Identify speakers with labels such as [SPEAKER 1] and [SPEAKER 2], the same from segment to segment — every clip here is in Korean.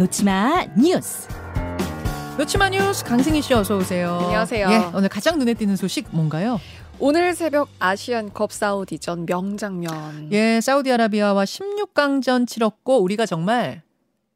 [SPEAKER 1] 놓치마 뉴스.
[SPEAKER 2] 놓치마 뉴스 강승희 씨 어서 오세요.
[SPEAKER 3] 안녕하세요.
[SPEAKER 2] 예, 오늘 가장 눈에 띄는 소식 뭔가요?
[SPEAKER 3] 오늘 새벽 아시안컵 사우디전 명장면.
[SPEAKER 2] 예, 사우디아라비아와 16강전 치렀고 우리가 정말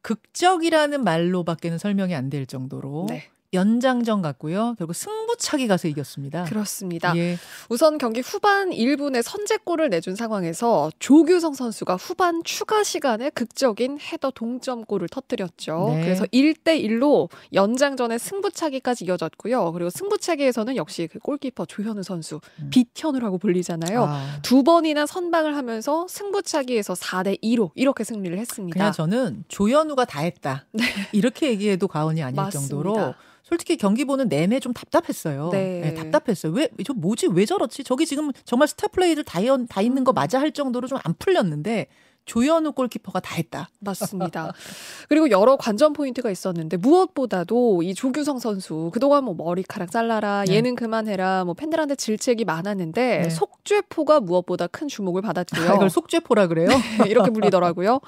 [SPEAKER 2] 극적이라는 말로밖에는 설명이 안 될 정도로
[SPEAKER 3] 네.
[SPEAKER 2] 연장전 같고요. 결국 승부차기 가서 이겼습니다.
[SPEAKER 3] 그렇습니다.
[SPEAKER 2] 예.
[SPEAKER 3] 우선 경기 후반 1분에 선제골을 내준 상황에서 조규성 선수가 후반 추가 시간에 극적인 헤더 동점골을 터뜨렸죠.
[SPEAKER 2] 네.
[SPEAKER 3] 그래서 1대 1로 연장전의 승부차기까지 이어졌고요. 그리고 승부차기에서는 역시 그 골키퍼 조현우 선수
[SPEAKER 2] 음.
[SPEAKER 3] 비현우라고 불리잖아요.
[SPEAKER 2] 아,
[SPEAKER 3] 두 번이나 선방을 하면서 승부차기에서 4대 2로 이렇게 승리를 했습니다.
[SPEAKER 2] 그냥 저는 조현우가 다 했다. 이렇게 얘기해도 과언이 아닐
[SPEAKER 3] 네. 맞습니다.
[SPEAKER 2] 정도로 솔직히 경기 보는 내내 좀 답답했어요.
[SPEAKER 3] 네.
[SPEAKER 2] 답답했어요. 왜 저 뭐지 왜 저렇지? 저기 지금 정말 스타 플레이들 다, 연- 다 있는 거
[SPEAKER 3] 음.
[SPEAKER 2] 맞아 할 정도로 좀 안 풀렸는데 조현우 골키퍼가 다 했다.
[SPEAKER 3] 맞습니다. 그리고 여러 관전 포인트가 있었는데 무엇보다도 이 조규성 선수 그동안 뭐 머리카락 잘라라
[SPEAKER 2] 네.
[SPEAKER 3] 예능 그만해라 뭐 팬들한테 질책이 많았는데
[SPEAKER 2] 네.
[SPEAKER 3] 속죄포가 무엇보다 큰 주목을 받았고요.
[SPEAKER 2] 아, 이걸 속죄포라 그래요?
[SPEAKER 3] 이렇게 불리더라고요.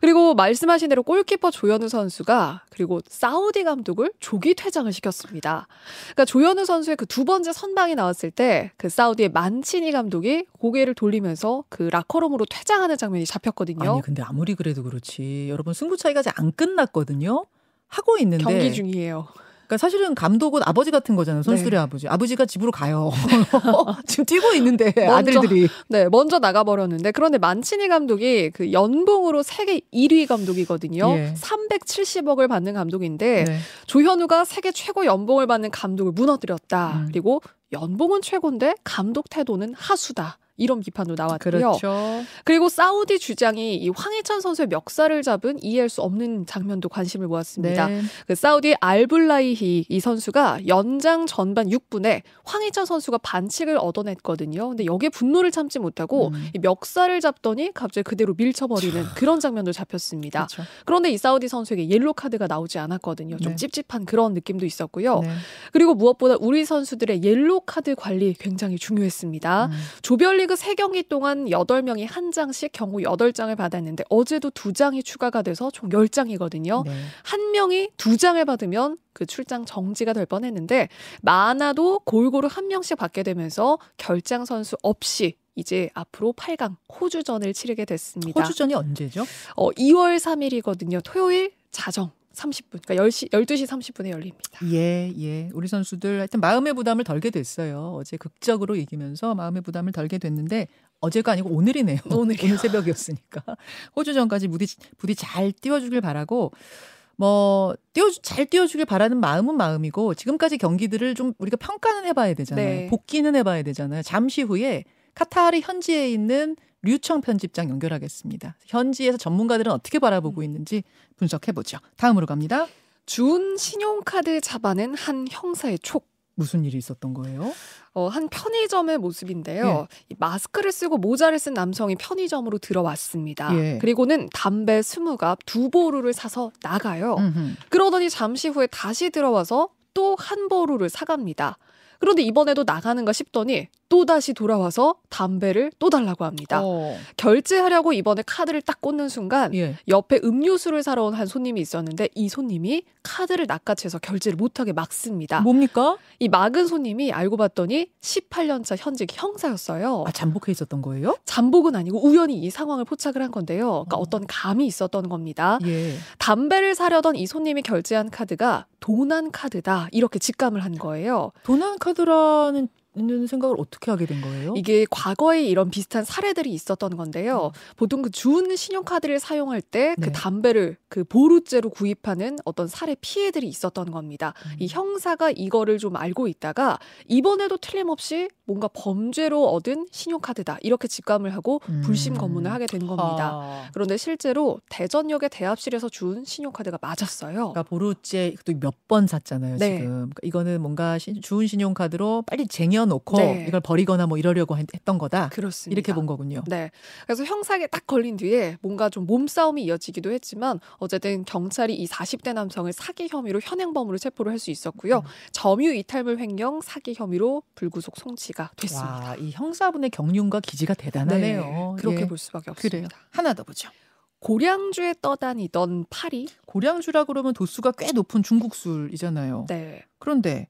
[SPEAKER 3] 그리고 말씀하신 대로 골키퍼 조현우 선수가 그리고 사우디 감독을 조기 퇴장을 시켰습니다. 그러니까 조현우 선수의 그 두 번째 선방이 나왔을 때 그 사우디의 만치니 감독이 고개를 돌리면서 그 라커룸으로 퇴장하는 장면이 잡혔 거든요.
[SPEAKER 2] 아니 근데 아무리 그래도 그렇지 여러분 승부 차이가 아직 안 끝났거든요. 하고 있는데
[SPEAKER 3] 경기 중이에요.
[SPEAKER 2] 그러니까 사실은 감독은 아버지 같은 거잖아요. 선수들의
[SPEAKER 3] 네.
[SPEAKER 2] 아버지. 아버지가 집으로 가요. 지금 뛰고 있는데
[SPEAKER 3] 먼저
[SPEAKER 2] 아들들이
[SPEAKER 3] 네, 먼저 나가 버렸는데 그런데 만치니 감독이 그 연봉으로 세계 1위 감독이거든요.
[SPEAKER 2] 예.
[SPEAKER 3] 370억을 받는 감독인데
[SPEAKER 2] 네.
[SPEAKER 3] 조현우가 세계 최고 연봉을 받는 감독을 무너뜨렸다.
[SPEAKER 2] 음.
[SPEAKER 3] 그리고 연봉은 최고인데 감독 태도는 하수다. 이런 비판도 나왔고요.
[SPEAKER 2] 그렇죠.
[SPEAKER 3] 그리고 사우디 주장이 이 황희찬 선수의 멱살을 잡은 이해할 수 없는 장면도 관심을 모았습니다.
[SPEAKER 2] 네.
[SPEAKER 3] 그 사우디 알블라이히 이 선수가 연장 전반 6분에 황희찬 선수가 반칙을 얻어냈거든요. 근데 여기에 분노를 참지 못하고
[SPEAKER 2] 음.
[SPEAKER 3] 이 멱살을 잡더니 갑자기 그대로 밀쳐버리는 그런 장면도 잡혔습니다.
[SPEAKER 2] 그렇죠.
[SPEAKER 3] 그런데 이 사우디 선수에게 옐로 카드가 나오지 않았거든요. 좀
[SPEAKER 2] 네.
[SPEAKER 3] 찝찝한 그런 느낌도 있었고요.
[SPEAKER 2] 네.
[SPEAKER 3] 그리고 무엇보다 우리 선수들의 옐로 카드 관리 굉장히 중요했습니다.
[SPEAKER 2] 음.
[SPEAKER 3] 조별리 그 3경기 동안 8명이 한 장씩 경고 8장을 받았는데 어제도 2장이 추가가 돼서 총 10장이거든요.
[SPEAKER 2] 네.
[SPEAKER 3] 한 명이 두 장을 받으면 그 출장 정지가 될 뻔했는데 많아도 골고루 한 명씩 받게 되면서 결장 선수 없이 이제 앞으로 8강 호주전을 치르게 됐습니다.
[SPEAKER 2] 호주전이 언제죠?
[SPEAKER 3] 어, 2월 3일이거든요. 토요일 자정 30분. 그러니까 10시 12시 30분에 열립니다.
[SPEAKER 2] 예, 예. 우리 선수들 하여튼 마음의 부담을 덜게 됐어요. 어제 극적으로 이기면서 마음의 부담을 덜게 됐는데 어제가 아니고 오늘이네요.
[SPEAKER 3] 오늘이요.
[SPEAKER 2] 오늘 새벽이었으니까. 호주전까지 부디 부디 잘 띄워주길 바라고 뭐 띄워 잘 띄워주길 바라는 마음은 마음이고 지금까지 경기들을 좀 우리가 평가는 해봐야 되잖아요.
[SPEAKER 3] 네.
[SPEAKER 2] 복귀는 해봐야 되잖아요. 잠시 후에 카타르 현지에 있는 류청 편집장 연결하겠습니다. 현지에서 전문가들은 어떻게 바라보고 있는지 분석해 보죠. 다음으로 갑니다.
[SPEAKER 3] 준 신용카드 잡아낸 한 형사의 촉.
[SPEAKER 2] 무슨 일이 있었던 거예요?
[SPEAKER 3] 어, 한 편의점의 모습인데요. 이 마스크를 쓰고 모자를 쓴 남성이 편의점으로 들어왔습니다.
[SPEAKER 2] 예.
[SPEAKER 3] 그리고는 담배 20갑 두 보루를 사서 나가요.
[SPEAKER 2] 음흠.
[SPEAKER 3] 그러더니 잠시 후에 다시 들어와서 또 한 보루를 사갑니다. 그런데 이번에도 나가는가 싶더니 또 다시 돌아와서 담배를 또 달라고 합니다.
[SPEAKER 2] 어,
[SPEAKER 3] 결제하려고 이번에 카드를 딱 꽂는 순간
[SPEAKER 2] 예.
[SPEAKER 3] 옆에 음료수를 사러 온 한 손님이 있었는데 이 손님이 카드를 낚아채서 결제를 못하게 막습니다.
[SPEAKER 2] 뭡니까?
[SPEAKER 3] 이 막은 손님이 알고 봤더니 18년차 현직 형사였어요.
[SPEAKER 2] 아, 잠복해 있었던 거예요?
[SPEAKER 3] 잠복은 아니고 우연히 이 상황을 포착을 한 건데요. 그러니까
[SPEAKER 2] 어.
[SPEAKER 3] 어떤 감이 있었던 겁니다.
[SPEAKER 2] 예.
[SPEAKER 3] 담배를 사려던 이 손님이 결제한 카드가 도난 카드다 이렇게 직감을 한 거예요.
[SPEAKER 2] 도난 카드라는 는 생각을 어떻게 하게 된 거예요?
[SPEAKER 3] 이게 과거에 이런 비슷한 사례들이 있었던 건데요. 보통 그 준 신용카드를 사용할 때그
[SPEAKER 2] 네.
[SPEAKER 3] 담배를 그 보루죄로 구입하는 어떤 사례 피해들이 있었던 겁니다.
[SPEAKER 2] 음.
[SPEAKER 3] 이 형사가 이거를 좀 알고 있다가 이번에도 틀림없이 뭔가 범죄로 얻은 신용카드다 이렇게 직감을 하고
[SPEAKER 2] 음.
[SPEAKER 3] 불심 검문을 하게 된 겁니다.
[SPEAKER 2] 아,
[SPEAKER 3] 그런데 실제로 대전역의 대합실에서 준 신용카드가 맞았어요.
[SPEAKER 2] 그러니까 보루째 몇번 샀잖아요
[SPEAKER 3] 네.
[SPEAKER 2] 지금. 그러니까 이거는 뭔가 신- 주운 신용카드로 빨리 쟁여 놓고
[SPEAKER 3] 네.
[SPEAKER 2] 이걸 버리거나 뭐 이러려고 했- 했던 거다.
[SPEAKER 3] 그렇습니다.
[SPEAKER 2] 이렇게 본 거군요.
[SPEAKER 3] 네. 그래서 형사에게 딱 걸린 뒤에 뭔가 좀 몸싸움이 이어지기도 했지만 어쨌든 경찰이 이 40대 남성을 사기 혐의로 현행범으로 체포를 할 수 있었고요.
[SPEAKER 2] 음.
[SPEAKER 3] 점유 이탈물 횡령 사기 혐의로 불구속 송치가 됐습니다.
[SPEAKER 2] 와, 이 형사분의 경륜과 기지가 대단하네요.
[SPEAKER 3] 네, 그렇게
[SPEAKER 2] 예.
[SPEAKER 3] 볼 수밖에
[SPEAKER 2] 그래요.
[SPEAKER 3] 없습니다.
[SPEAKER 2] 하나 더 보죠.
[SPEAKER 3] 고량주에 떠다니던 파리.
[SPEAKER 2] 고량주라 그러면 도수가 꽤 높은 중국 술이잖아요.
[SPEAKER 3] 네.
[SPEAKER 2] 그런데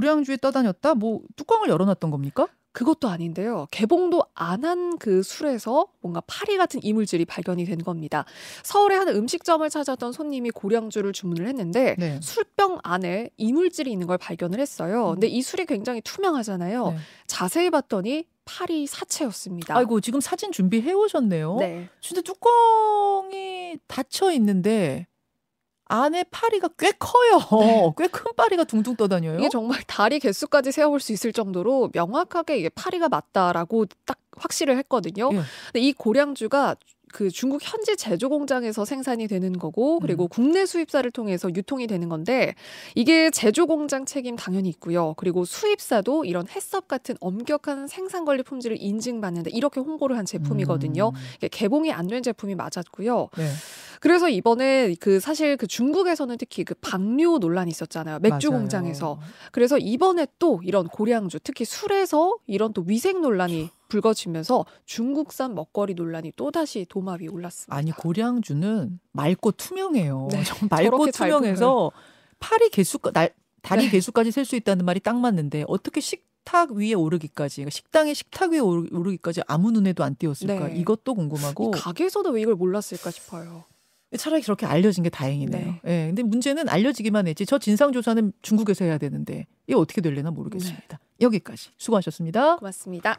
[SPEAKER 2] 고량주에 떠다녔다? 뭐 뚜껑을 열어놨던 겁니까?
[SPEAKER 3] 그것도 아닌데요. 개봉도 안 한 그 술에서 뭔가 파리 같은 이물질이 발견이 된 겁니다. 서울의 한 음식점을 찾았던 손님이 고량주를 주문을 했는데
[SPEAKER 2] 네.
[SPEAKER 3] 술병 안에 이물질이 있는 걸 발견을 했어요.
[SPEAKER 2] 음.
[SPEAKER 3] 근데 이 술이 굉장히 투명하잖아요.
[SPEAKER 2] 네.
[SPEAKER 3] 자세히 봤더니 파리 사체였습니다.
[SPEAKER 2] 아이고 지금 사진 준비해 오셨네요.
[SPEAKER 3] 네.
[SPEAKER 2] 근데 뚜껑이 닫혀 있는데 안에 파리가 꽤 커요.
[SPEAKER 3] 네.
[SPEAKER 2] 꽤큰 파리가 둥둥 떠다녀요.
[SPEAKER 3] 이게 정말 다리 개수까지 세어볼 수 있을 정도로 명확하게 이게 파리가 맞다라고 딱 확실을 했거든요.
[SPEAKER 2] 예.
[SPEAKER 3] 근데 이 고량주가 그 중국 현지 제조 공장에서 생산이 되는 거고 그리고
[SPEAKER 2] 음.
[SPEAKER 3] 국내 수입사를 통해서 유통이 되는 건데 이게 제조 공장 책임 당연히 있고요. 그리고 수입사도 이런 해썹 같은 엄격한 생산 관리 품질을 인증받는데 이렇게 홍보를 한 제품이거든요.
[SPEAKER 2] 음.
[SPEAKER 3] 개봉이 안 된 제품이 맞았고요.
[SPEAKER 2] 네.
[SPEAKER 3] 그래서 이번에 그 사실 그 중국에서는 특히 그 방류 논란이 있었잖아요. 맥주
[SPEAKER 2] 맞아요.
[SPEAKER 3] 공장에서. 그래서 이번에 또 이런 고량주, 특히 술에서 이런 또 위생 논란이 불거지면서 중국산 먹거리 논란이 또 다시 도마 위에 올랐습니다.
[SPEAKER 2] 아니 고량주는 맑고 투명해요.
[SPEAKER 3] 네,
[SPEAKER 2] 정 맑고 투명해서 파리 개수까 날 다리
[SPEAKER 3] 네.
[SPEAKER 2] 개수까지 셀 수 있다는 말이 딱 맞는데 어떻게 식탁 위에 오르기까지 그러니까 식당의 식탁 위에 오르- 오르기까지 아무 눈에도 안 띄었을까?
[SPEAKER 3] 네.
[SPEAKER 2] 이것도
[SPEAKER 3] 이
[SPEAKER 2] 궁금하고
[SPEAKER 3] 가게에서도 왜 이걸 몰랐을까 싶어요.
[SPEAKER 2] 차라리 그렇게 알려진 게 다행이네요.
[SPEAKER 3] 네.
[SPEAKER 2] 예. 근데 문제는 알려지기만 했지. 저 진상 조사는 중국에서 해야 되는데 이게 어떻게 될려나 모르겠습니다.
[SPEAKER 3] 네.
[SPEAKER 2] 여기까지 수고하셨습니다.
[SPEAKER 3] 고맙습니다.